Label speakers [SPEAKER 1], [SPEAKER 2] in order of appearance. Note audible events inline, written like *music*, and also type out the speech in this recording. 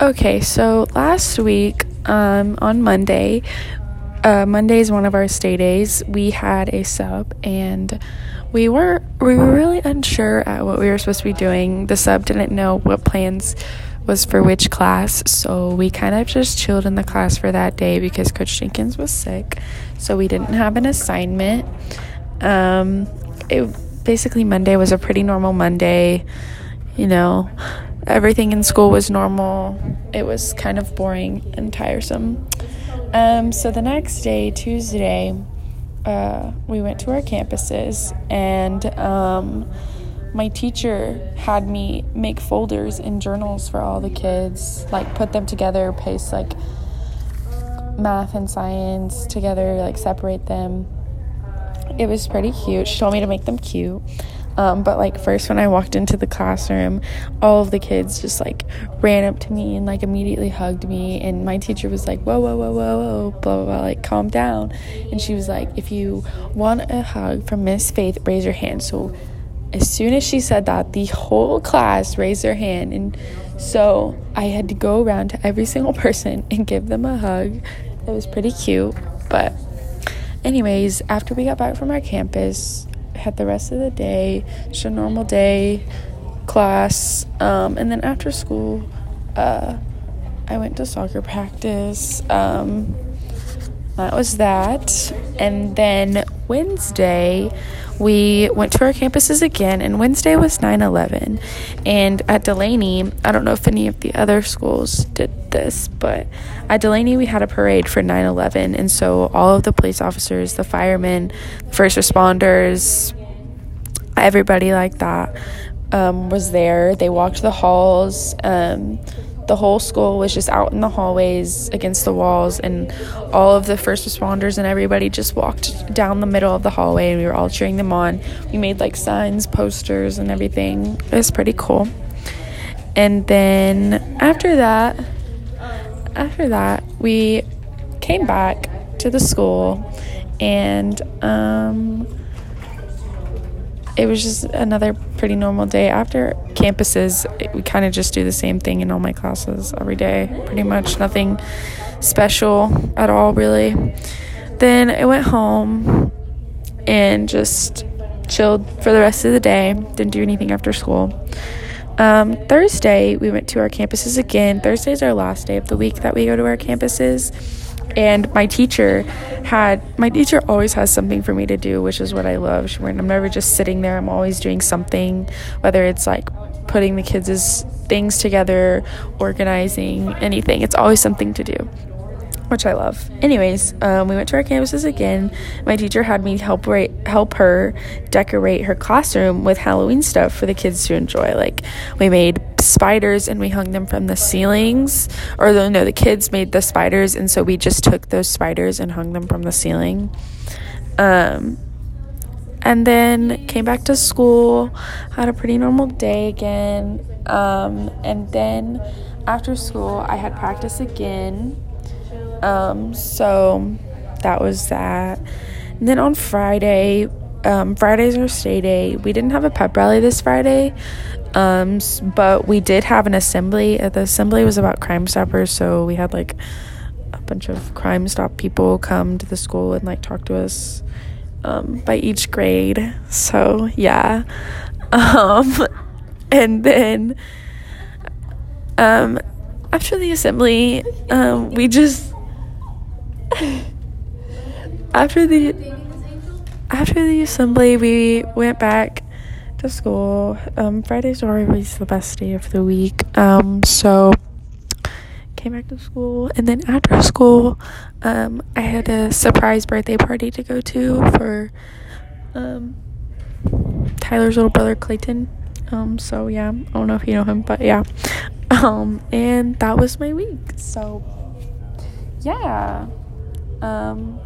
[SPEAKER 1] Okay, so last week um, on Monday, uh, Monday is one of our stay days. We had a sub, and we were we were really unsure at what we were supposed to be doing. The sub didn't know what plans was for which class, so we kind of just chilled in the class for that day because Coach Jenkins was sick, so we didn't have an assignment. Um, it basically Monday was a pretty normal Monday, you know everything in school was normal. It was kind of boring and tiresome. Um, so the next day, Tuesday, uh, we went to our campuses, and um, my teacher had me make folders and journals for all the kids, like put them together, paste like math and science together, like separate them. It was pretty cute. She told me to make them cute. Um, but like first when I walked into the classroom, all of the kids just like ran up to me and like immediately hugged me. And my teacher was like, whoa, whoa, whoa, whoa, whoa, blah, blah, blah, like calm down. And she was like, if you want a hug from Miss Faith, raise your hand. So as soon as she said that, the whole class raised their hand. And so I had to go around to every single *laughs* person and give them a hug. It was pretty cute. But, anyways, after we got back from our campus, had the rest of the day, just a normal day, class, um, and then after school, uh, I went to soccer practice. Um, that was that. And then Wednesday, we went to our campuses again, and Wednesday was 9 11. And at Delaney, I don't know if any of the other schools did this, but at Delaney, we had a parade for 9 11. And so all of the police officers, the firemen, first responders, everybody like that um, was there. They walked the halls. Um, the whole school was just out in the hallways against the walls and all of the first responders and everybody just walked down the middle of the hallway and we were all cheering them on. We made like signs posters and everything. It was pretty cool. And then after that after that we came back to the school and um, it was just another pretty normal day. After campuses, we kind of just do the same thing in all my classes every day, pretty much nothing special at all, really. Then I went home and just chilled for the rest of the day, didn't do anything after school. Um, Thursday, we went to our campuses again. Thursday is our last day of the week that we go to our campuses and my teacher had my teacher always has something for me to do which is what i love i'm never just sitting there i'm always doing something whether it's like putting the kids' things together organizing anything it's always something to do which I love. Anyways, um, we went to our campuses again. My teacher had me help rate, help her decorate her classroom with Halloween stuff for the kids to enjoy. Like we made spiders and we hung them from the ceilings, or the, no, the kids made the spiders, and so we just took those spiders and hung them from the ceiling. Um, and then came back to school, had a pretty normal day again. Um, and then after school, I had practice again um, so that was that. And then on Friday, um, Friday's our stay day. We didn't have a pep rally this Friday, um, but we did have an assembly. Uh, the assembly was about Crime Stoppers, so we had like a bunch of Crime Stop people come to the school and like talk to us um, by each grade. So yeah, *laughs* um, and then um, after the assembly, um, we just *laughs* after the after the assembly, we went back to school. Um, Fridays always the best day of the week. Um, so came back to school, and then after school, um, I had a surprise birthday party to go to for um, Tyler's little brother Clayton. Um, so yeah, I don't know if you know him, but yeah. Um, and that was my week. So yeah. Um,